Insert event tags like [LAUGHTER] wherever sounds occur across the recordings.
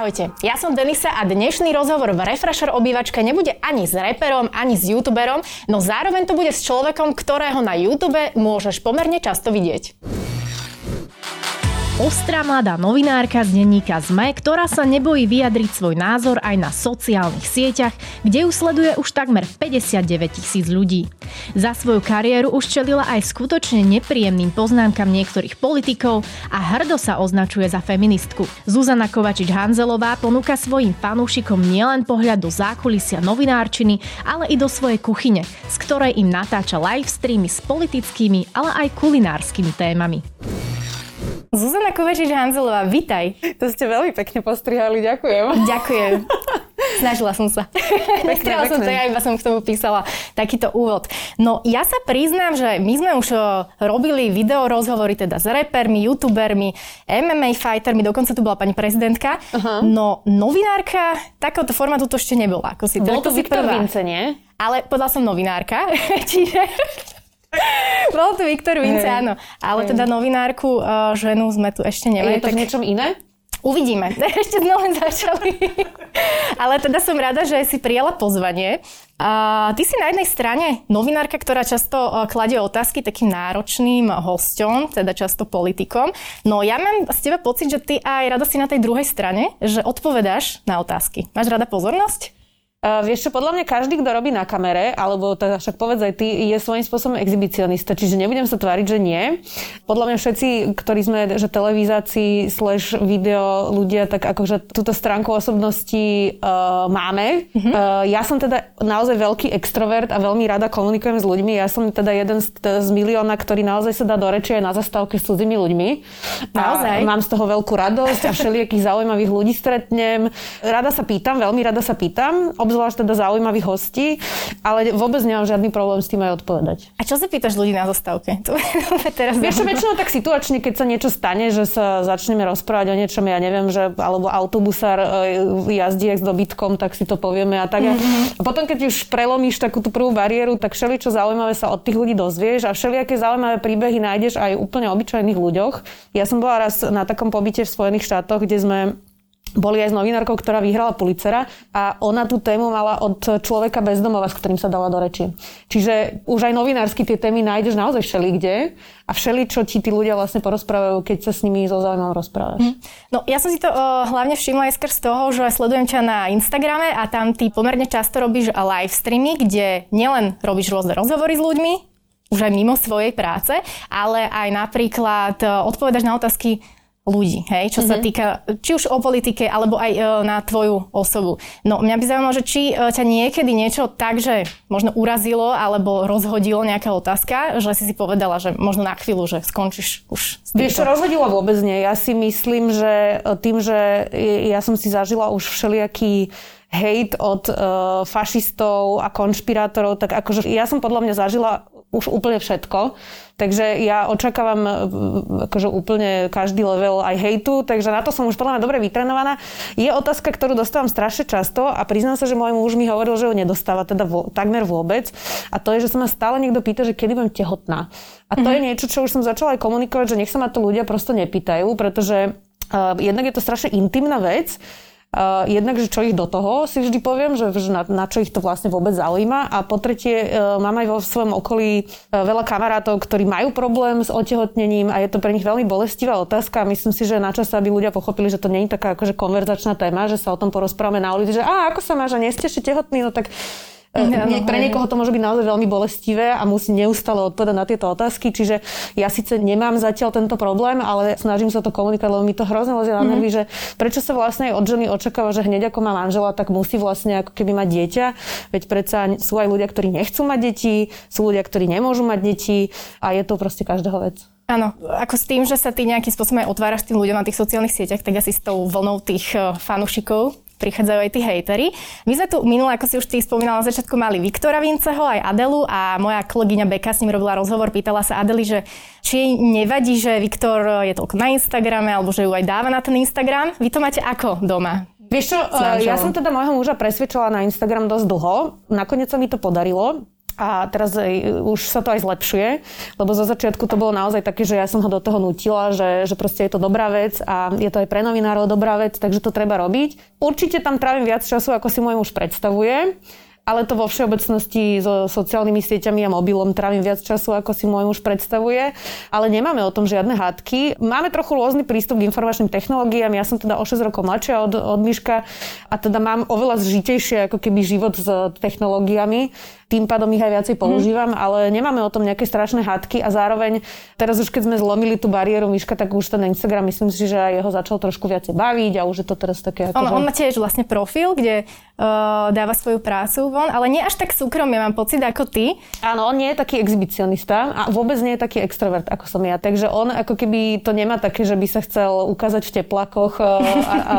Ahojte, ja som Denisa a dnešný rozhovor v Refresher obývačke nebude ani s reperom, ani s youtuberom, no zároveň to bude s človekom, ktorého na YouTube môžeš pomerne často vidieť. Ostrá mladá novinárka z denníka ZME, ktorá sa nebojí vyjadriť svoj názor aj na sociálnych sieťach, kde ju sleduje už takmer 59 tisíc ľudí. Za svoju kariéru už čelila aj skutočne nepríjemným poznámkam niektorých politikov a hrdo sa označuje za feministku. Zuzana Kovačič-Hanzelová ponúka svojim fanúšikom nielen pohľad do zákulisia novinárčiny, ale i do svojej kuchyne, z ktorej im natáča live streamy s politickými, ale aj kulinárskymi témami. Zuzana Kovačič-Hanzelová, vitaj. To ste veľmi pekne postrihali, ďakujem. Ďakujem. Snažila som sa. Nestala som to, ja iba som k tomu písala takýto úvod. No ja sa priznám, že my sme už robili video rozhovory teda s repermi, youtubermi, MMA fightermi, dokonca tu bola pani prezidentka. Uh-huh. No novinárka takéhoto formátu to ešte nebola. Ako si, Bol to Viktor Vince, nie? Ale povedala som novinárka, [LAUGHS] čiže [LAUGHS] bol tu Viktor Vince, hey. áno. Ale hey. teda novinárku, uh, ženu sme tu ešte nemali. Je to tak... v niečom iné? Uvidíme. [LAUGHS] Ešte sme len začali. [LAUGHS] Ale teda som rada, že si prijala pozvanie. A ty si na jednej strane novinárka, ktorá často kladie otázky takým náročným hosťom, teda často politikom. No ja mám z teba pocit, že ty aj rada si na tej druhej strane, že odpovedáš na otázky. Máš rada pozornosť? Uh, vieš čo, podľa mňa každý, kto robí na kamere, alebo teda však povedz aj ty, je svojím spôsobom exhibicionista, čiže nebudem sa tváriť, že nie. Podľa mňa všetci, ktorí sme, že televízácii slash video ľudia, tak akože túto stránku osobnosti uh, máme. Mm-hmm. Uh, ja som teda naozaj veľký extrovert a veľmi rada komunikujem s ľuďmi. Ja som teda jeden z, z milióna, ktorý naozaj sa dá do reči aj na zastávke s cudzými ľuďmi. Naozaj? A mám z toho veľkú radosť a všelijakých zaujímavých ľudí stretnem. Rada sa pýtam, veľmi rada sa pýtam obzvlášť teda zaujímavých hostí, ale vôbec nemám žiadny problém s tým aj odpovedať. A čo sa pýtaš ľudí na zastávke? [LAUGHS] teraz Vieš väčšinou tak situačne, keď sa niečo stane, že sa začneme rozprávať o niečom, ja neviem, že alebo autobusár e, jazdí s dobytkom, tak si to povieme a tak. Mm-hmm. A potom, keď už prelomíš takú tú prvú bariéru, tak všeli, čo zaujímavé sa od tých ľudí dozvieš a všelijaké zaujímavé príbehy nájdeš aj úplne obyčajných ľuďoch. Ja som bola raz na takom pobyte v Spojených štátoch, kde sme boli aj s novinárkou, ktorá vyhrala Pulitzera a ona tú tému mala od človeka bezdomova, s ktorým sa dala do reči. Čiže už aj novinársky tie témy nájdeš naozaj všelikde a všeli, čo ti tí ľudia vlastne porozprávajú, keď sa s nimi so zaujímavom rozprávaš. Hm. No ja som si to uh, hlavne všimla aj skrz toho, že sledujem ťa na Instagrame a tam ty pomerne často robíš live streamy, kde nielen robíš rôzne rozhovory s ľuďmi, už aj mimo svojej práce, ale aj napríklad uh, odpovedaš na otázky ľudí, hej, čo mm-hmm. sa mhm. týka či už o politike, alebo aj e, na tvoju osobu. No mňa by zaujímalo, že či e, ťa niekedy niečo tak, že možno urazilo alebo rozhodilo nejaká otázka, že si si povedala, že možno na chvíľu, že skončíš už s týmto. Vieš čo, rozhodilo vôbec nie. Ja si myslím, že e, tým, že ja som si zažila už všelijaký hejt od uh, fašistov a konšpirátorov, tak akože ja som podľa mňa zažila už úplne všetko. Takže ja očakávam e, akože úplne každý level aj hejtu, takže na to som už podľa mňa dobre vytrenovaná. Je otázka, ktorú dostávam strašne často a priznám sa, že môj muž mi hovoril, že ho nedostáva teda vo, takmer vôbec. A to je, že sa ma stále niekto pýta, že kedy budem tehotná. A to mm-hmm. je niečo, čo už som začala aj komunikovať, že nech sa ma to ľudia prosto nepýtajú, pretože uh, jednak je to strašne intimná vec Uh, jednak, že čo ich do toho, si vždy poviem, že, že na, na čo ich to vlastne vôbec zaujíma. A po tretie, uh, mám aj vo svojom okolí uh, veľa kamarátov, ktorí majú problém s otehotnením a je to pre nich veľmi bolestivá otázka. Myslím si, že na čas, aby ľudia pochopili, že to nie je taká akože konverzačná téma, že sa o tom porozprávame na ulici, že a ako sa máš a nie ste ešte tehotní, no tak No, pre niekoho to môže byť naozaj veľmi bolestivé a musí neustále odpovedať na tieto otázky, čiže ja síce nemám zatiaľ tento problém, ale snažím sa to komunikovať, lebo mi to hrozne lezie na nervy, mm-hmm. že prečo sa vlastne od ženy očakáva, že hneď ako má manžela, tak musí vlastne ako keby mať dieťa, veď predsa sú aj ľudia, ktorí nechcú mať deti, sú ľudia, ktorí nemôžu mať deti a je to proste každého vec. Áno, ako s tým, že sa ty nejakým spôsobom aj otváraš tým ľuďom na tých sociálnych sieťach, tak asi s tou vlnou tých eh, fanúšikov prichádzajú aj tí hejtery. My sme tu minule, ako si už ty spomínala na začiatku, mali Viktora Vinceho, aj Adelu a moja kolegyňa Beka s ním robila rozhovor, pýtala sa Adeli, že či jej nevadí, že Viktor je toľko na Instagrame, alebo že ju aj dáva na ten Instagram. Vy to máte ako doma? Vieš čo, ja som teda môjho muža presvedčila na Instagram dosť dlho. Nakoniec sa mi to podarilo a teraz už sa to aj zlepšuje, lebo zo začiatku to bolo naozaj také, že ja som ho do toho nutila, že, že proste je to dobrá vec a je to aj pre novinárov dobrá vec, takže to treba robiť. Určite tam trávim viac času, ako si môj muž predstavuje ale to vo všeobecnosti so sociálnymi sieťami a mobilom trávim viac času, ako si môj muž predstavuje. Ale nemáme o tom žiadne hádky. Máme trochu rôzny prístup k informačným technológiám. Ja som teda o 6 rokov mladšia od, od Miška a teda mám oveľa zžitejšie ako keby život s technológiami tým pádom ich aj viacej mhm. používam, mm. ale nemáme o tom nejaké strašné hádky a zároveň teraz už keď sme zlomili tú bariéru Miška, tak už ten Instagram myslím si, že aj jeho začal trošku viacej baviť a už je to teraz také... Ako on, že... on má tiež vlastne profil, kde uh, dáva svoju prácu von, ale nie až tak súkromne mám pocit ako ty. Áno, on nie je taký exhibicionista a vôbec nie je taký extrovert ako som ja, takže on ako keby to nemá také, že by sa chcel ukázať v teplakoch uh, a, a, a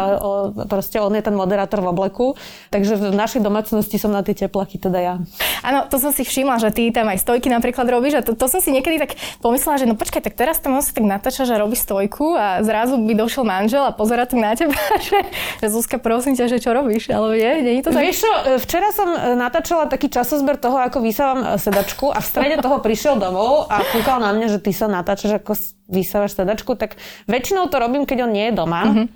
proste on je ten moderátor v obleku, takže v našej domácnosti som na tie teplaky teda ja. Áno, to som si všimla, že ty tam aj stojky napríklad robíš a to, to som si niekedy tak pomyslela, že no počkaj, tak teraz tam sa tak natáča, že robí stojku a zrazu by došiel manžel a pozera tu na teba, [LAUGHS] že, že Zuzka, prosím ťa, že čo robíš, ale je, nie je to tak? Vieš čo, e, včera som e, natáčala taký časozber toho, ako vysávam e, sedačku a v strede toho prišiel domov a kúkal na mňa, že ty sa natáčaš ako vysávaš sedačku, tak väčšinou to robím, keď on nie je doma, mm-hmm.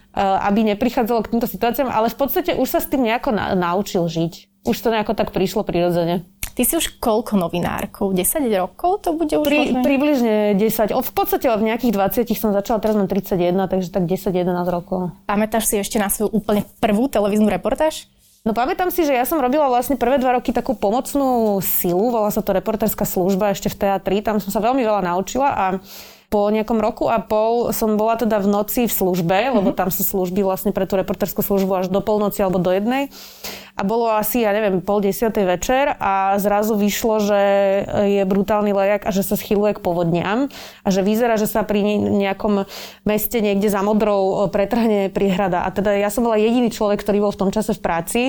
aby neprichádzalo k týmto situáciám, ale v podstate už sa s tým nejako na- naučil žiť. Už to nejako tak prišlo prirodzene. Ty si už koľko novinárkou? 10 rokov to bude už Pri, Približne 10. O, v podstate v nejakých 20 som začala, teraz mám 31, takže tak 10-11 rokov. Pamätáš si ešte na svoju úplne prvú televíznu reportáž? No pamätám si, že ja som robila vlastne prvé dva roky takú pomocnú silu, volá sa to reportérska služba ešte v teatri, tam som sa veľmi veľa naučila a po nejakom roku a pol som bola teda v noci v službe, mm-hmm. lebo tam sú služby vlastne pre tú reporterskú službu až do polnoci alebo do jednej. A bolo asi, ja neviem, pol desiatej večer a zrazu vyšlo, že je brutálny lejak a že sa schyluje k povodniam a že vyzerá, že sa pri nejakom meste niekde za modrou pretrhne priehrada. A teda ja som bola jediný človek, ktorý bol v tom čase v práci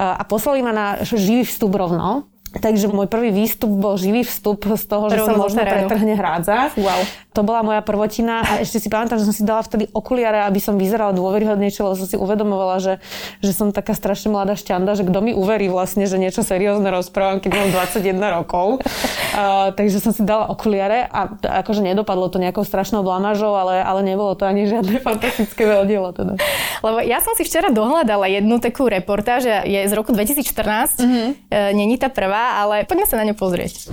a poslali ma na živý vstup rovno Takže môj prvý výstup bol živý vstup z toho, že sa možno pretrhne hrádza. Wow. To bola moja prvotina a ešte si pamätám, že som si dala vtedy okuliare, aby som vyzerala dôveryhodnejšie, lebo som si uvedomovala, že, že som taká strašne mladá šťanda, že kto mi uverí vlastne, že niečo seriózne rozprávam, keď mám 21 rokov. [LAUGHS] Uh, takže som si dala okuliare a akože nedopadlo to nejakou strašnou blamážou, ale, ale nebolo to ani žiadne [LAUGHS] fantastické veľdielo. Teda. Lebo ja som si včera dohľadala jednu takú reportáž, je z roku 2014, mm-hmm. e, není tá prvá, ale poďme sa na ňu pozrieť.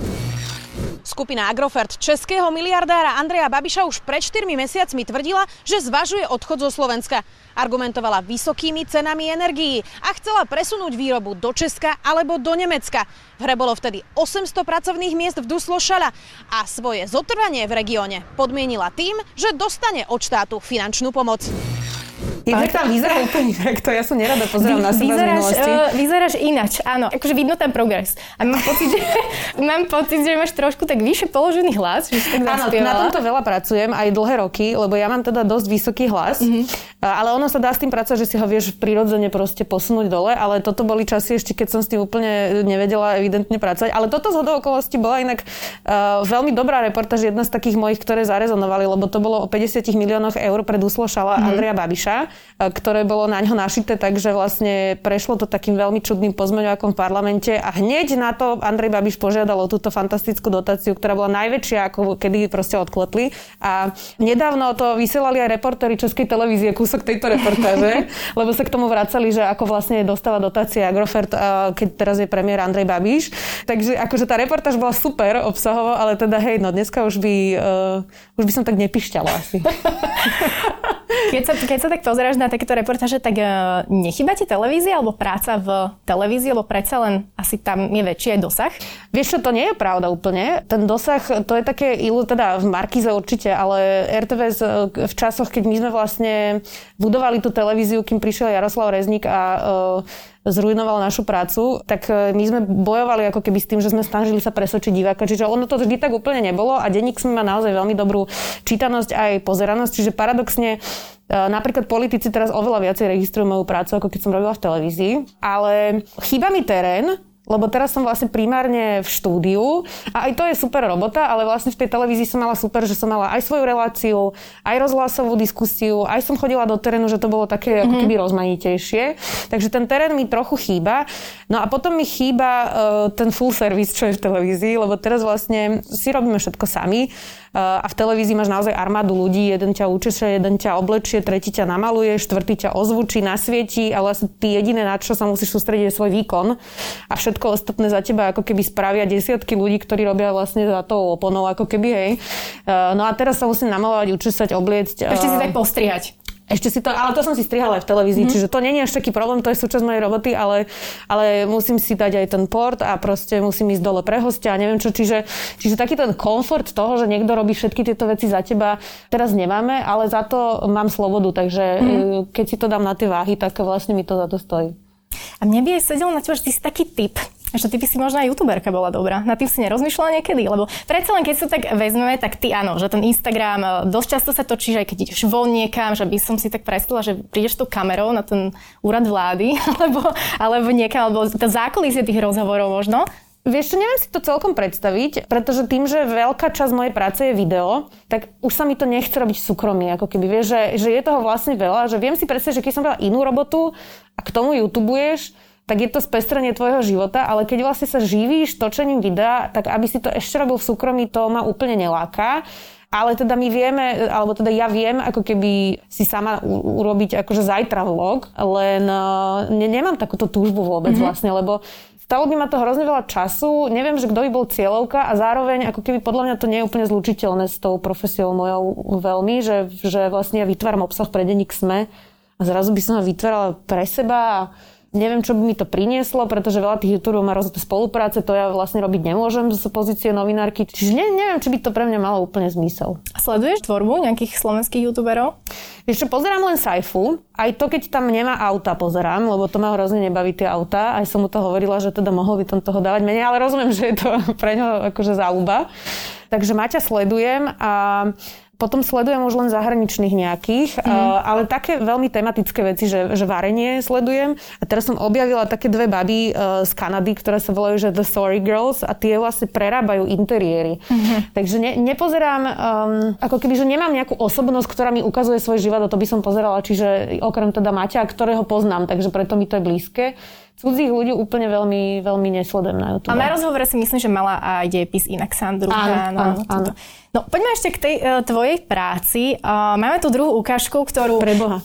Skupina Agrofert českého miliardára Andreja Babiša už pred 4 mesiacmi tvrdila, že zvažuje odchod zo Slovenska. Argumentovala vysokými cenami energií a chcela presunúť výrobu do Česka alebo do Nemecka. V hre bolo vtedy 800 pracovných miest v Duslo Šala a svoje zotrvanie v regióne podmienila tým, že dostane od štátu finančnú pomoc. Inak tam vyzerá úplne inak, to ja som nerada pozerám Vy, na seba vyzeráš, z minulosti. Uh, vyzeráš inač, áno. Akože vidno ten progres. A mám pocit, že, [LAUGHS] mám pocit, že máš trošku tak vyššie položený hlas, že si tak Áno, na tomto veľa pracujem, aj dlhé roky, lebo ja mám teda dosť vysoký hlas, mm-hmm. ale ono sa dá s tým pracovať, že si ho vieš prirodzene proste posunúť dole, ale toto boli časy ešte, keď som s tým úplne nevedela evidentne pracovať. Ale toto z okolností bola inak uh, veľmi dobrá reportáž, jedna z takých mojich, ktoré zarezonovali, lebo to bolo o 50 miliónoch eur pre Duslo Šala mm-hmm. Andreja Babiša ktoré bolo na ňo našité, takže vlastne prešlo to takým veľmi čudným pozmeňovakom v parlamente a hneď na to Andrej Babiš požiadal o túto fantastickú dotáciu, ktorá bola najväčšia, ako kedy proste odkletli. A nedávno to vysielali aj reportéri Českej televízie, kúsok tejto reportáže, [LAUGHS] lebo sa k tomu vracali, že ako vlastne dostáva dotácie Agrofert, keď teraz je premiér Andrej Babiš. Takže akože tá reportáž bola super obsahovo, ale teda hej, no dneska už by, uh, už by som tak nepišťala asi. [LAUGHS] Keď sa, keď sa tak pozeráš na takéto reportáže, tak uh, nechyba ti televízia alebo práca v televízii, lebo predsa len asi tam je väčší aj dosah? Vieš čo, to nie je pravda úplne. Ten dosah, to je také, teda v Markize určite, ale RTVS e, v časoch, keď my sme vlastne budovali tú televíziu, kým prišiel Jaroslav Rezník a uh, zrujnoval našu prácu, tak e, my sme bojovali ako keby s tým, že sme snažili sa presvedčiť diváka. Čiže ono to vždy tak úplne nebolo a denník sme má naozaj veľmi dobrú čítanosť aj pozeranosť. Čiže paradoxne napríklad politici teraz oveľa viacej registrujú moju prácu, ako keď som robila v televízii, ale chýba mi terén, lebo teraz som vlastne primárne v štúdiu a aj to je super robota, ale vlastne v tej televízii som mala super, že som mala aj svoju reláciu, aj rozhlasovú diskusiu, aj som chodila do terénu, že to bolo také mm-hmm. ako mhm. keby rozmanitejšie. Takže ten terén mi trochu chýba. No a potom mi chýba uh, ten full service, čo je v televízii, lebo teraz vlastne si robíme všetko sami a v televízii máš naozaj armádu ľudí, jeden ťa učeše, jeden ťa oblečie, tretí ťa namaluje, štvrtý ťa ozvučí, nasvietí a vlastne ty jediné, na čo sa musíš sústrediť, je svoj výkon a všetko ostatné za teba ako keby spravia desiatky ľudí, ktorí robia vlastne za to oponou, ako keby, hej. No a teraz sa musím namalovať, učesať, obliecť. Ešte si tak postrihať. Ešte si to, ale to som si strihala aj v televízii, mm-hmm. čiže to nie je až taký problém, to je súčasť mojej roboty, ale, ale musím si dať aj ten port a proste musím ísť dole pre hostia a neviem čo, čiže, čiže taký ten komfort toho, že niekto robí všetky tieto veci za teba, teraz nemáme, ale za to mám slobodu, takže mm-hmm. keď si to dám na tie váhy, tak vlastne mi to za to stojí. A mne by aj sedelo na teba, že ty si taký typ, že ty by si možno aj youtuberka bola dobrá. Na tým si nerozmýšľala niekedy? Lebo predsa len keď sa tak vezmeme, tak ty áno, že ten Instagram e, dosť často sa točí, že aj keď ideš von niekam, že by som si tak predstavila, že prídeš tou kamerou na ten úrad vlády, [LAUGHS] alebo, alebo niekam, alebo to zákulisie tých rozhovorov možno. Vieš čo, neviem si to celkom predstaviť, pretože tým, že veľká časť mojej práce je video, tak už sa mi to nechce robiť súkromie, ako keby vieš, že, že je toho vlastne veľa, že viem si predstaviť, že keď som mala inú robotu a k tomu youtubuješ, tak je to spestrenie tvojho života, ale keď vlastne sa živíš točením videa, tak aby si to ešte robil v súkromí, to ma úplne neláka. Ale teda my vieme, alebo teda ja viem, ako keby si sama u- urobiť akože zajtra vlog, len uh, ne, nemám takúto túžbu vôbec mm-hmm. vlastne, lebo stalo by ma to hrozne veľa času, neviem, že kto by bol cieľovka a zároveň ako keby podľa mňa to nie je úplne zlučiteľné s tou profesiou mojou veľmi, že, že vlastne ja vytváram obsah pre denník SME a zrazu by som ho vytvárala pre seba a Neviem, čo by mi to prinieslo, pretože veľa tých youtuberov má rozhodné spolupráce, to ja vlastne robiť nemôžem z pozície novinárky. Čiže ne, neviem, či by to pre mňa malo úplne zmysel. Sleduješ tvorbu nejakých slovenských youtuberov? Vieš čo, pozerám len Saifu. Aj to, keď tam nemá auta, pozerám, lebo to ma hrozne nebaví tie auta. Aj som mu to hovorila, že teda mohol by tam toho dávať menej, ale rozumiem, že je to [LAUGHS] pre ňo akože záľuba. Takže Maťa sledujem a potom sledujem už len zahraničných nejakých, mm. ale také veľmi tematické veci, že, že varenie sledujem. A teraz som objavila také dve baby uh, z Kanady, ktoré sa volajú, že The Sorry Girls a tie vlastne prerábajú interiéry. Mm-hmm. Takže ne, nepozerám, um, ako keby, že nemám nejakú osobnosť, ktorá mi ukazuje svoj život a to by som pozerala, čiže okrem teda Maťa, ktorého poznám, takže preto mi to je blízke cudzích ľudí úplne veľmi, veľmi nesledujem na YouTube. A na rozhovore si myslím, že mala aj dejepis inak Sandru. Áno, áno, áno. No poďme ešte k tej uh, tvojej práci. Uh, máme tu druhú ukážku, ktorú... Preboha.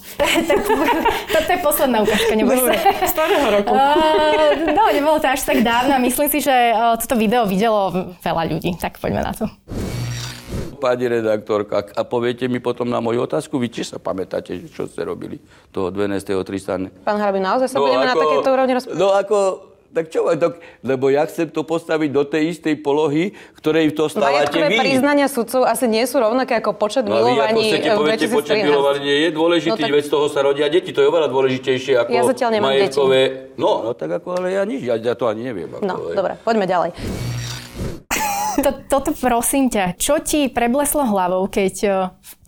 toto [LAUGHS] je posledná ukážka, neboj sa. Starého roku. Uh, [LAUGHS] no, nebolo to až tak dávno. Myslím si, že uh, toto video videlo veľa ľudí. Tak poďme na to pani redaktorka. A poviete mi potom na moju otázku, vy či sa pamätáte, čo ste robili toho 12. 300. Pán Hrabin, naozaj sa no budeme ako, na takéto úrovni rozprávať? No ako, tak čo, tak, lebo ja chcem to postaviť do tej istej polohy, ktorej to stávate vy. priznania sudcov asi nie sú rovnaké ako počet no, milovaní vy ako poviete, počet milovaní je dôležitý, no, tak... veď z toho sa rodia deti, to je oveľa dôležitejšie ako ja zatiaľ nemám majetkové... Deti. No, no tak ako, ale ja nič, ja, ja to ani neviem. Ako, no, dobre, poďme ďalej to, toto prosím ťa, čo ti prebleslo hlavou, keď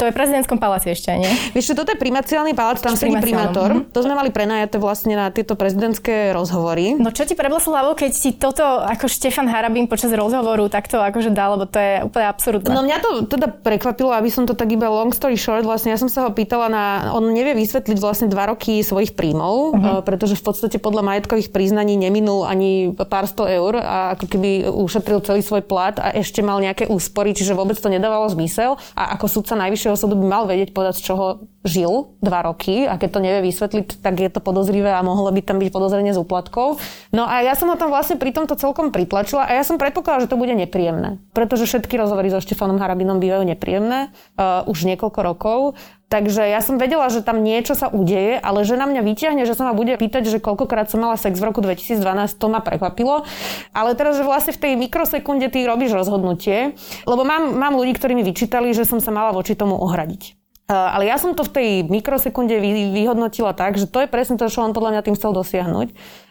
to je v prezidentskom paláci ešte, nie? Vieš, toto je primaciálny palác, tam sedí primátor. Mm-hmm. To sme mali prenajaté vlastne na tieto prezidentské rozhovory. No čo ti prebleslo hlavou, keď ti toto ako Štefan Harabín počas rozhovoru takto akože dal, lebo to je úplne absurdné. No mňa to teda prekvapilo, aby som to tak iba long story short, vlastne ja som sa ho pýtala na, on nevie vysvetliť vlastne dva roky svojich príjmov, mm-hmm. pretože v podstate podľa majetkových priznaní neminul ani pár sto eur a ako keby ušetril celý svoj plat a ešte mal nejaké úspory, čiže vôbec to nedávalo zmysel. A ako sudca najvyššieho súdu by mal vedieť povedať, z čoho žil dva roky a keď to nevie vysvetliť, tak je to podozrivé a mohlo by tam byť podozrenie z úplatkov. No a ja som ho tam vlastne pri tomto celkom pritlačila a ja som predpokladala, že to bude nepríjemné. Pretože všetky rozhovory so Štefanom Harabinom bývajú nepríjemné uh, už niekoľko rokov. Takže ja som vedela, že tam niečo sa udeje, ale že na mňa vyťahne, že sa ma bude pýtať, že koľkokrát som mala sex v roku 2012, to ma prekvapilo. Ale teraz, že vlastne v tej mikrosekunde ty robíš rozhodnutie, lebo mám, mám ľudí, ktorí mi vyčítali, že som sa mala voči tomu ohradiť. Ale ja som to v tej mikrosekunde vyhodnotila tak, že to je presne to, čo on podľa mňa tým chcel dosiahnuť.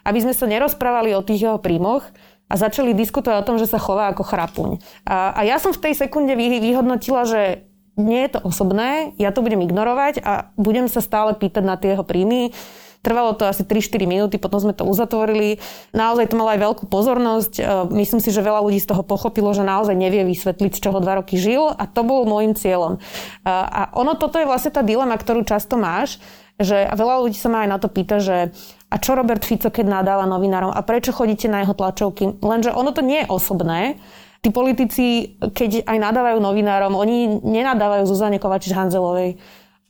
Aby sme sa nerozprávali o tých jeho príjmoch, a začali diskutovať o tom, že sa chová ako chrapuň. A, a ja som v tej sekunde vyhodnotila, že nie je to osobné, ja to budem ignorovať a budem sa stále pýtať na tie jeho príjmy. Trvalo to asi 3-4 minúty, potom sme to uzatvorili. Naozaj to malo aj veľkú pozornosť. E, myslím si, že veľa ľudí z toho pochopilo, že naozaj nevie vysvetliť, z čoho dva roky žil a to bol môjim cieľom. E, a ono toto je vlastne tá dilema, ktorú často máš, že veľa ľudí sa ma aj na to pýta, že a čo Robert Fico, keď nadáva novinárom a prečo chodíte na jeho tlačovky? Lenže ono to nie je osobné. Tí politici, keď aj nadávajú novinárom, oni nenadávajú Zuzane Kovačič-Hanzelovej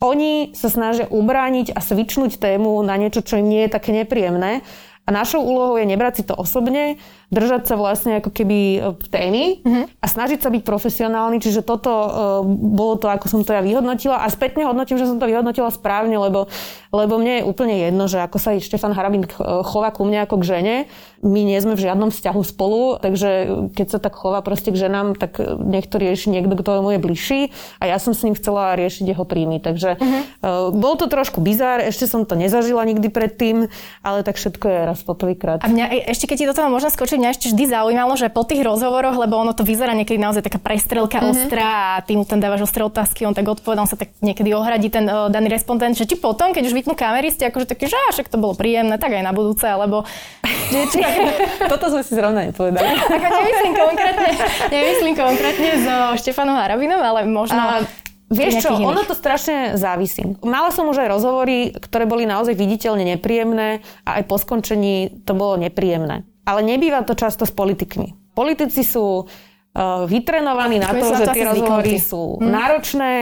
oni sa snažia ubrániť a svičnúť tému na niečo, čo im nie je také nepríjemné. A našou úlohou je nebrať si to osobne, držať sa vlastne ako keby e, témy mm-hmm. a snažiť sa byť profesionálny. Čiže toto uh, bolo to, ako som to ja vyhodnotila. A spätne hodnotím, že som to vyhodnotila správne, lebo, lebo mne je úplne jedno, že ako sa Štefan Harabin chová ku mne ako k žene. My nie sme v žiadnom vzťahu spolu, takže keď sa tak chová proste k ženám, tak nech to rieši niekto, kto mu je bližší. A ja som s ním chcela riešiť jeho príjmy. Takže mm-hmm. uh, bol to trošku bizár, ešte som to nezažila nikdy predtým, ale tak všetko je raz poprvýkrát. A mňa e, ešte keď ti do toho možno skočiť, mňa ešte vždy zaujímalo, že po tých rozhovoroch, lebo ono to vyzerá niekedy naozaj taká prestrelka mm-hmm. ostrá a ty mu tam dávaš ostré otázky, on tak odpovedal, sa tak niekedy ohradí ten uh, daný respondent, že či potom, keď už vypnú kamery, ste akože taký, že však to bolo príjemné, tak aj na budúce, alebo... [LAUGHS] Že, či... [LAUGHS] Toto sme si zrovna nepovedali. [LAUGHS] Ako nemyslím konkrétne, nemyslím konkrétne so Štefanom Harabinom, ale možno... A... Vieš čo, ono to strašne závisí. Mala som už aj rozhovory, ktoré boli naozaj viditeľne nepríjemné a aj po skončení to bolo nepríjemné. Ale nebýva to často s politikmi. Politici sú uh, vytrenovaní na to, že tie rozhovory sú hmm. náročné.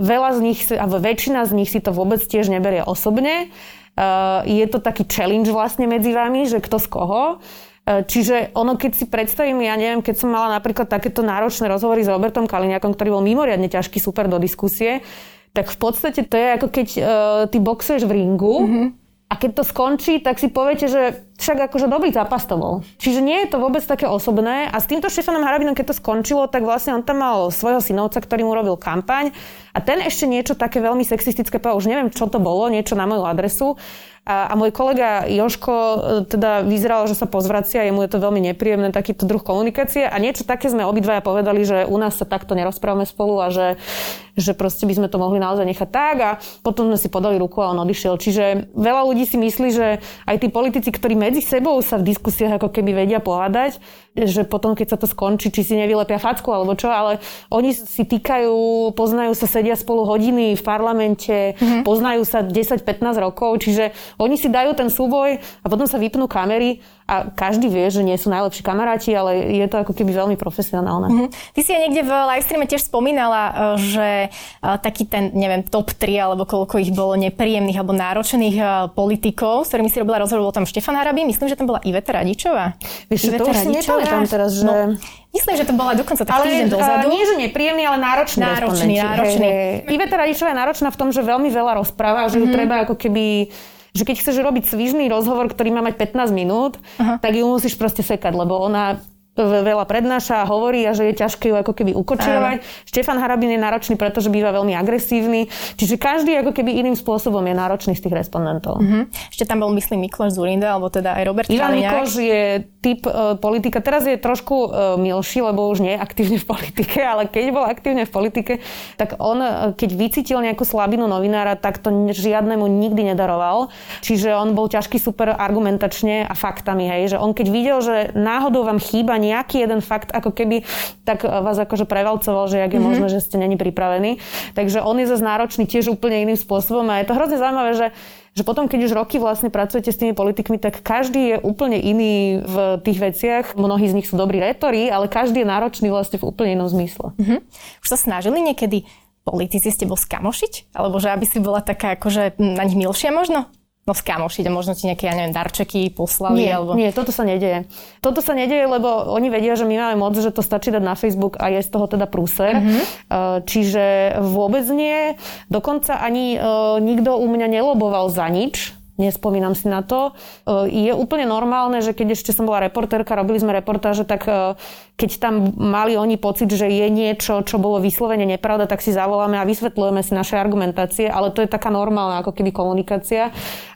Veľa z nich, alebo väčšina z nich si to vôbec tiež neberie osobne. Uh, je to taký challenge vlastne medzi vami, že kto z koho. Uh, čiže ono, keď si predstavím, ja neviem, keď som mala napríklad takéto náročné rozhovory s Robertom Kaliniakom, ktorý bol mimoriadne ťažký super do diskusie, tak v podstate to je ako keď uh, ty boxuješ v ringu mm-hmm a keď to skončí, tak si poviete, že však akože dobrý zápas to bol. Čiže nie je to vôbec také osobné. A s týmto Štefanom Harabinom, keď to skončilo, tak vlastne on tam mal svojho synovca, ktorý mu robil kampaň. A ten ešte niečo také veľmi sexistické povedal, už neviem, čo to bolo, niečo na moju adresu. A, a môj kolega Joško e, teda vyzeral, že sa pozvracia, jemu je to veľmi nepríjemné, takýto druh komunikácie. A niečo také sme obidvaja povedali, že u nás sa takto nerozprávame spolu a že, že proste by sme to mohli naozaj nechať tak. A potom sme si podali ruku a on odišiel. Čiže veľa ľudí si myslí, že aj tí politici, ktorí medzi sebou sa v diskusiách ako keby vedia pohádať, že potom, keď sa to skončí, či si nevylepia facku alebo čo, ale oni si týkajú, poznajú sa, sedia spolu hodiny v parlamente, mm-hmm. poznajú sa 10-15 rokov, čiže oni si dajú ten súboj a potom sa vypnú kamery a každý vie, že nie sú najlepší kamaráti, ale je to ako keby veľmi profesionálne. Mm-hmm. Ty si aj niekde v livestreame tiež spomínala, e, že e, taký ten, neviem, top 3 alebo koľko ich bolo nepríjemných alebo náročných e, politikov, s ktorými si robila rozhovor, bol tam Štefan Harabí, myslím, že tam bola Iveta Radičová. Vieš, Iveta to už Radičová. Si teraz, že... No, Myslím, že to bola dokonca tak týždeň dozadu. nie, že nepríjemný, ale náročný Náročný, náročný. Hey, hey. Iveta Radičová je náročná v tom, že veľmi veľa rozpráva, že mm-hmm. ju mhm. treba ako keby že keď chceš robiť svižný rozhovor, ktorý má mať 15 minút, Aha. tak ju musíš proste sekať, lebo ona veľa prednáša a hovorí a že je ťažké ju ako keby ukočirovať. Štefan Harabin je náročný, pretože býva veľmi agresívny. Čiže každý ako keby iným spôsobom je náročný z tých respondentov. Uh-huh. Ešte tam bol, myslím, Mikloš Zurinda, alebo teda aj Robert Ivan Mikloš je typ uh, politika. Teraz je trošku uh, milší, lebo už nie je aktívne v politike, ale keď bol aktívne v politike, tak on, uh, keď vycítil nejakú slabinu novinára, tak to žiadnemu nikdy nedaroval. Čiže on bol ťažký super argumentačne a faktami, hej, že on keď videl, že náhodou vám chýba nejaký jeden fakt, ako keby tak vás akože prevalcoval, že jak je mm-hmm. možné, že ste není pripravení. Takže on je zase náročný tiež úplne iným spôsobom a je to hrozne zaujímavé, že že potom, keď už roky vlastne pracujete s tými politikmi, tak každý je úplne iný v tých veciach. Mnohí z nich sú dobrí retori, ale každý je náročný vlastne v úplne inom zmysle. Mm-hmm. Už sa snažili niekedy politici s tebou skamošiť? Alebo že aby si bola taká akože na nich milšia možno? No skamošiť a možno ti nejaké, ja neviem, darčeky poslali? Nie, alebo... nie, toto sa nedeje. Toto sa nedeje, lebo oni vedia, že my máme moc, že to stačí dať na Facebook a je z toho teda prúser. Mm-hmm. Čiže vôbec nie. Dokonca ani e, nikto u mňa neloboval za nič nespomínam si na to. E, je úplne normálne, že keď ešte som bola reportérka, robili sme reportáže, tak keď tam mali oni pocit, že je niečo, čo bolo vyslovene nepravda, tak si zavoláme a vysvetľujeme si naše argumentácie, ale to je taká normálna ako keby komunikácia.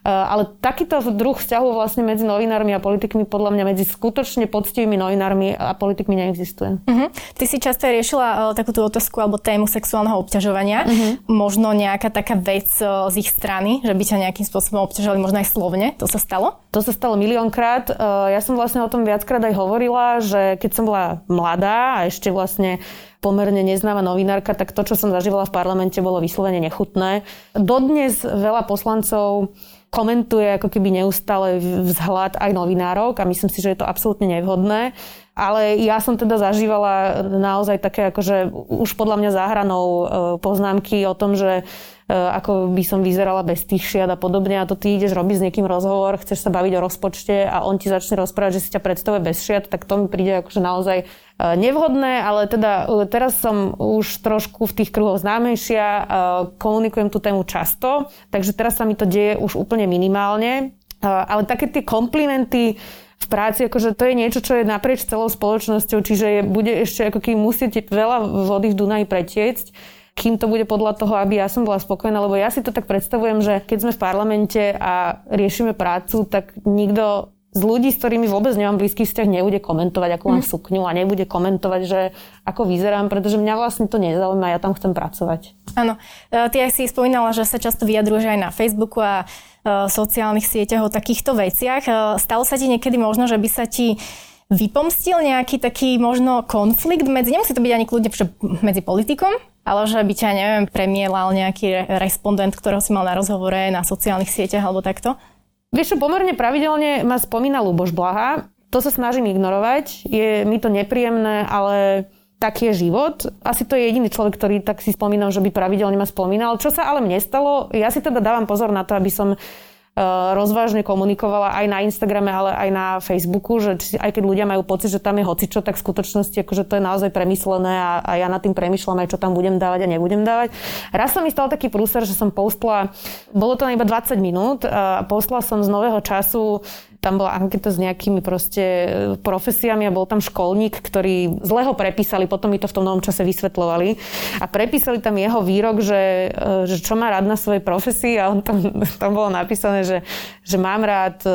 Ale takýto druh vzťahu vlastne medzi novinármi a politikmi podľa mňa medzi skutočne poctivými novinármi a politikmi neexistuje. Uh-huh. Ty si často riešila uh, takúto otázku alebo tému sexuálneho obťažovania. Uh-huh. Možno nejaká taká vec uh, z ich strany, že by ťa nejakým spôsobom obťažovali, možno aj slovne. To sa stalo? To sa stalo miliónkrát. Uh, ja som vlastne o tom viackrát aj hovorila, že keď som bola mladá a ešte vlastne pomerne neznáma novinárka, tak to, čo som zažívala v parlamente, bolo vyslovene nechutné. Dodnes veľa poslancov komentuje ako keby neustále vzhľad aj novinárok a myslím si, že je to absolútne nevhodné. Ale ja som teda zažívala naozaj také akože už podľa mňa záhranou e, poznámky o tom, že e, ako by som vyzerala bez tých šiat a podobne a to ty ideš robiť s niekým rozhovor, chceš sa baviť o rozpočte a on ti začne rozprávať, že si ťa predstavuje bez šiat, tak to mi príde akože naozaj nevhodné, ale teda e, teraz som už trošku v tých kruhoch známejšia, e, komunikujem tú tému často, takže teraz sa mi to deje už úplne minimálne. Ale také tie komplimenty v práci, akože to je niečo, čo je naprieč celou spoločnosťou, čiže bude ešte ako kým musíte veľa vody v Dunaji pretiecť, kým to bude podľa toho, aby ja som bola spokojná, lebo ja si to tak predstavujem, že keď sme v parlamente a riešime prácu, tak nikto z ľudí, s ktorými vôbec nemám blízky vzťah, nebude komentovať, ako mám mm. sukňu a nebude komentovať, že ako vyzerám, pretože mňa vlastne to nezaujíma, ja tam chcem pracovať. Áno. E, ty aj si spomínala, že sa často vyjadruješ aj na Facebooku a e, sociálnych sieťach o takýchto veciach. E, stalo sa ti niekedy možno, že by sa ti vypomstil nejaký taký možno konflikt medzi, nemusí to byť ani kľudne medzi politikom, ale že by ťa, neviem, premielal nejaký respondent, ktorého si mal na rozhovore na sociálnych sieťach alebo takto? Vieš čo, pomerne pravidelne ma spomína Luboš Blaha. To sa snažím ignorovať. Je mi to nepríjemné, ale tak je život. Asi to je jediný človek, ktorý tak si spomínal, že by pravidelne ma spomínal. Čo sa ale mne stalo, ja si teda dávam pozor na to, aby som rozvážne komunikovala aj na Instagrame, ale aj na Facebooku, že aj keď ľudia majú pocit, že tam je hocičo, tak v skutočnosti akože to je naozaj premyslené a, a ja nad tým premyšľam aj, čo tam budem dávať a nebudem dávať. Raz sa mi stal taký prúser, že som postla, bolo to na iba 20 minút a postla som z nového času tam bola anketa s nejakými proste e, profesiami a bol tam školník, ktorý zle ho prepísali, potom mi to v tom novom čase vysvetľovali a prepísali tam jeho výrok, že, e, že čo má rád na svojej profesii a on tam, [LAUGHS] tam bolo napísané, že, že mám rád e,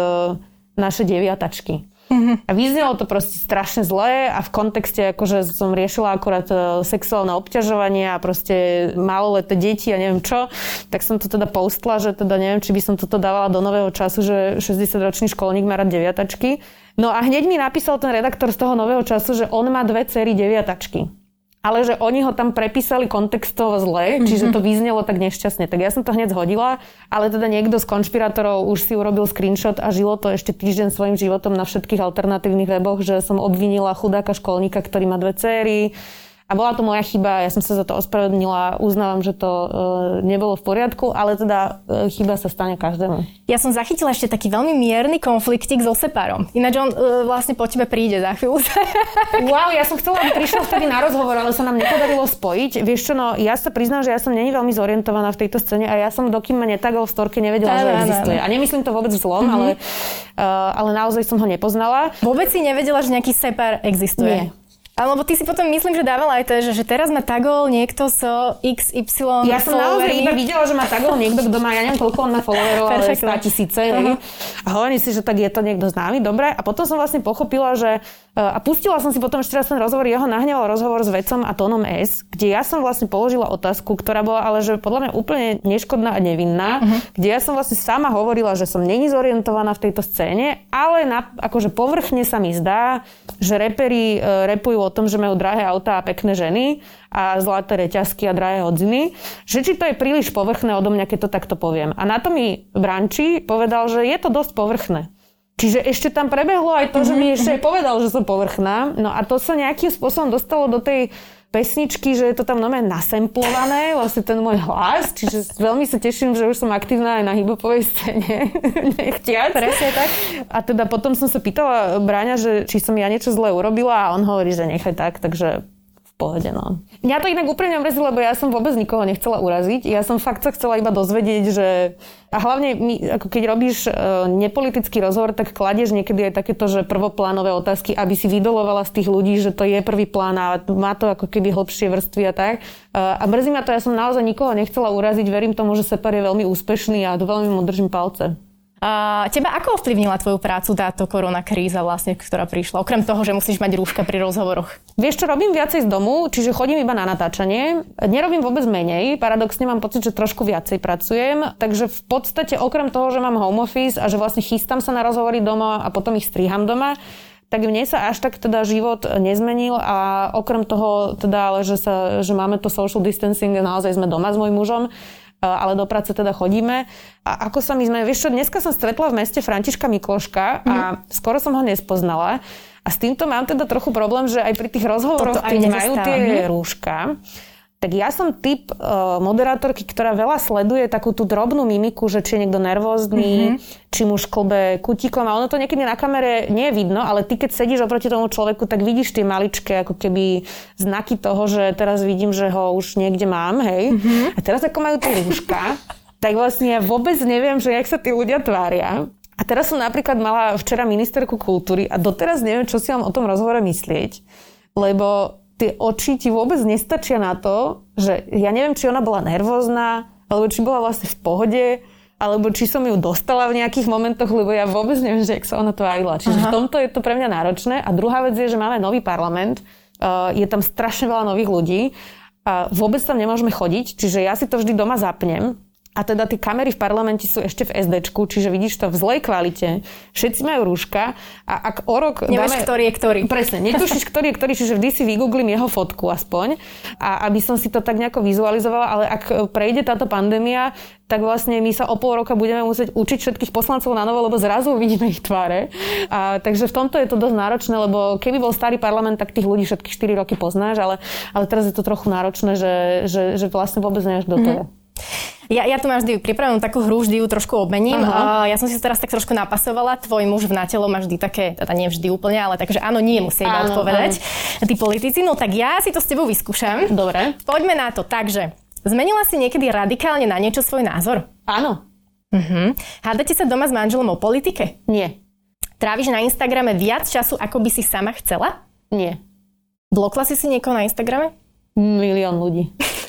naše deviatačky. [LAUGHS] A vyznelo to proste strašne zlé a v kontexte, akože som riešila akurát e, sexuálne obťažovanie a proste maloleté deti a neviem čo, tak som to teda postla, že teda neviem, či by som toto dávala do nového času, že 60-ročný školník má rád deviatačky. No a hneď mi napísal ten redaktor z toho nového času, že on má dve cery deviatačky ale že oni ho tam prepísali kontextovo zle, čiže to vyznelo tak nešťastne. Tak ja som to hneď zhodila, ale teda niekto z konšpirátorov už si urobil screenshot a žilo to ešte týždeň svojim životom na všetkých alternatívnych weboch, že som obvinila chudáka školníka, ktorý má dve céry, a bola to moja chyba, ja som sa za to ospravedlnila, uznávam, že to e, nebolo v poriadku, ale teda e, chyba sa stane každému. Ja som zachytila ešte taký veľmi mierny konfliktik so Separom. Ináč on e, vlastne po tebe príde za chvíľu. [LAUGHS] [LAUGHS] wow, ja som chcela, aby prišiel vtedy na rozhovor, ale sa nám nepodarilo spojiť. Vieš čo, no ja sa priznám, že ja som není veľmi zorientovaná v tejto scéne a ja som dokým ma netagol v storke nevedela, že existuje. A nemyslím to vôbec zlom, mm-hmm. ale, uh, ale naozaj som ho nepoznala. Vôbec si nevedela, že nejaký Separ existuje? Nie. Alebo ty si potom myslím, že dávala aj to, že, že teraz ma tagol niekto z XY Ja som naozaj iba videla, že ma tagol niekto, kto má, ja neviem, koľko on má followerov, ale 100 tisíce. Uh-huh. A hovorím si, že tak je to niekto známy, dobre. A potom som vlastne pochopila, že e, a pustila som si potom ešte raz ten rozhovor, jeho nahneval rozhovor s vecom a tónom S, kde ja som vlastne položila otázku, ktorá bola ale že podľa mňa úplne neškodná a nevinná, uh-huh. kde ja som vlastne sama hovorila, že som není zorientovaná v tejto scéne, ale na, akože povrchne sa mi zdá, že reperi uh, repujú o tom, že majú drahé autá a pekné ženy a zlaté reťazky a drahé hodziny, že či to je príliš povrchné odo mňa, keď to takto poviem. A na to mi Branči povedal, že je to dosť povrchné. Čiže ešte tam prebehlo aj to, že mi ešte aj povedal, že som povrchná. No a to sa nejakým spôsobom dostalo do tej pesničky, že je to tam nové nasemplované, vlastne ten môj hlas, čiže veľmi sa teším, že už som aktívna aj na hibopovej scéne. [LAUGHS] Nechtiac. Presne tak. A teda potom som sa pýtala Bráňa, že či som ja niečo zle urobila a on hovorí, že nechaj tak, takže pohode, no. Mňa to inak úplne mrzí, lebo ja som vôbec nikoho nechcela uraziť. Ja som fakt sa chcela iba dozvedieť, že... A hlavne, my, ako keď robíš uh, nepolitický rozhovor, tak kladieš niekedy aj takéto, že prvoplánové otázky, aby si vydolovala z tých ľudí, že to je prvý plán a má to ako keby hlbšie vrstvy a tak. Uh, a mrzí ma to, ja som naozaj nikoho nechcela uraziť. Verím tomu, že Separ je veľmi úspešný a veľmi mu držím palce. Teba ako ovplyvnila tvoju prácu táto korona kríza vlastne, ktorá prišla? Okrem toho, že musíš mať rúška pri rozhovoroch. Vieš čo, robím viacej z domu, čiže chodím iba na natáčanie. Nerobím vôbec menej, paradoxne mám pocit, že trošku viacej pracujem, takže v podstate okrem toho, že mám home office a že vlastne chystám sa na rozhovory doma a potom ich striham doma, tak mne sa až tak teda život nezmenil a okrem toho teda, ale že, sa, že máme to social distancing, naozaj sme doma s mojim mužom, ale do práce teda chodíme. A ako sa my sme, vieš čo, dneska som stretla v meste Františka Mikloška a mm. skoro som ho nespoznala. A s týmto mám teda trochu problém, že aj pri tých rozhovoroch, keď majú tie rúška, tak ja som typ uh, moderátorky, ktorá veľa sleduje takú tú drobnú mimiku, že či je niekto nervózny, mm-hmm. či mu šklbe kutíkom a ono to niekedy na kamere nie je vidno, ale ty keď sedíš oproti tomu človeku, tak vidíš tie maličké ako keby znaky toho, že teraz vidím, že ho už niekde mám, hej. Mm-hmm. A teraz ako majú tie rúška, tak vlastne ja vôbec neviem, že jak sa tí ľudia tvária. A teraz som napríklad mala včera ministerku kultúry a doteraz neviem, čo si mám o tom rozhovore myslieť, lebo tie oči ti vôbec nestačia na to, že ja neviem, či ona bola nervózna, alebo či bola vlastne v pohode, alebo či som ju dostala v nejakých momentoch, lebo ja vôbec neviem, že jak sa ona tvárila. Čiže Aha. v tomto je to pre mňa náročné. A druhá vec je, že máme nový parlament, uh, je tam strašne veľa nových ľudí a vôbec tam nemôžeme chodiť, čiže ja si to vždy doma zapnem a teda tie kamery v parlamente sú ešte v SDčku, čiže vidíš to v zlej kvalite. Všetci majú rúška a ak o rok Nemáš, dáme... ktorý je ktorý. Presne, netušíš, ktorý je ktorý, čiže vždy si vygooglím jeho fotku aspoň, a aby som si to tak nejako vizualizovala, ale ak prejde táto pandémia, tak vlastne my sa o pol roka budeme musieť učiť všetkých poslancov na novo, lebo zrazu uvidíme ich tváre. A, takže v tomto je to dosť náročné, lebo keby bol starý parlament, tak tých ľudí všetkých 4 roky poznáš, ale, ale teraz je to trochu náročné, že, že, že vlastne vôbec nevieš do toho. Mm-hmm. Ja, ja tu máš vždy pripravenú takú hru, vždy ju trošku obmením. Uh, ja som si teraz tak trošku napasovala. Tvoj muž v natelo má vždy také, teda nie vždy úplne, ale takže áno, nie musí iba odpovedať. Áno. Tí politici, no tak ja si to s tebou vyskúšam. Dobre. Poďme na to. Takže, zmenila si niekedy radikálne na niečo svoj názor? Áno. Uh-huh. Hádate sa doma s manželom o politike? Nie. Tráviš na Instagrame viac času, ako by si sama chcela? Nie. Blokla si si niekoho na Instagrame? Milión ľudí. [LAUGHS]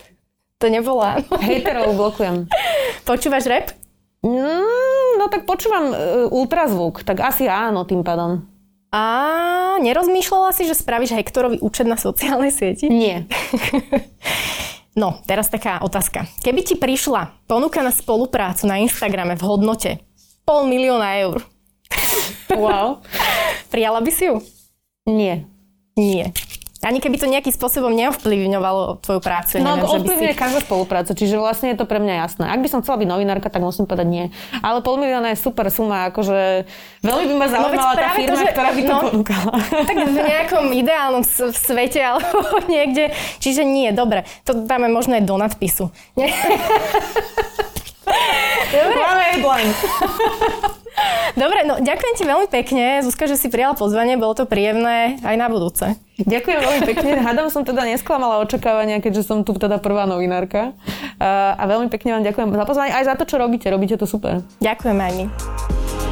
To nebola. Hejterov blokujem. [LAUGHS] Počúvaš rap? Mm, no tak počúvam uh, ultrazvuk, tak asi áno tým pádom. A nerozmýšľala si, že spravíš Hektorovi účet na sociálnej sieti? Nie. [LAUGHS] no, teraz taká otázka. Keby ti prišla ponuka na spoluprácu na Instagrame v hodnote pol milióna eur. wow. [LAUGHS] Prijala by si ju? Nie. Nie. Ani keby to nejakým spôsobom neovplyvňovalo tvoju prácu. No, neviem, ovplyvňuje si... každá spolupráca, čiže vlastne je to pre mňa jasné. Ak by som chcela byť novinárka, tak musím povedať nie. Ale pol milióna je super suma, akože veľmi by ma no, zaujímala no, tá firma, to, že... ktorá by to no, ponúkala. [LAUGHS] Tak v nejakom ideálnom svete [LAUGHS] alebo niekde. Čiže nie, dobre. To dáme možno aj do nadpisu. [LAUGHS] Dobre. Dobre, no ďakujem ti veľmi pekne, Zuzka, že si prijala pozvanie, bolo to príjemné aj na budúce. Ďakujem veľmi pekne, hádam som teda nesklamala očakávania, keďže som tu teda prvá novinárka. A veľmi pekne vám ďakujem za pozvanie, aj za to, čo robíte, robíte to super. Ďakujem aj my.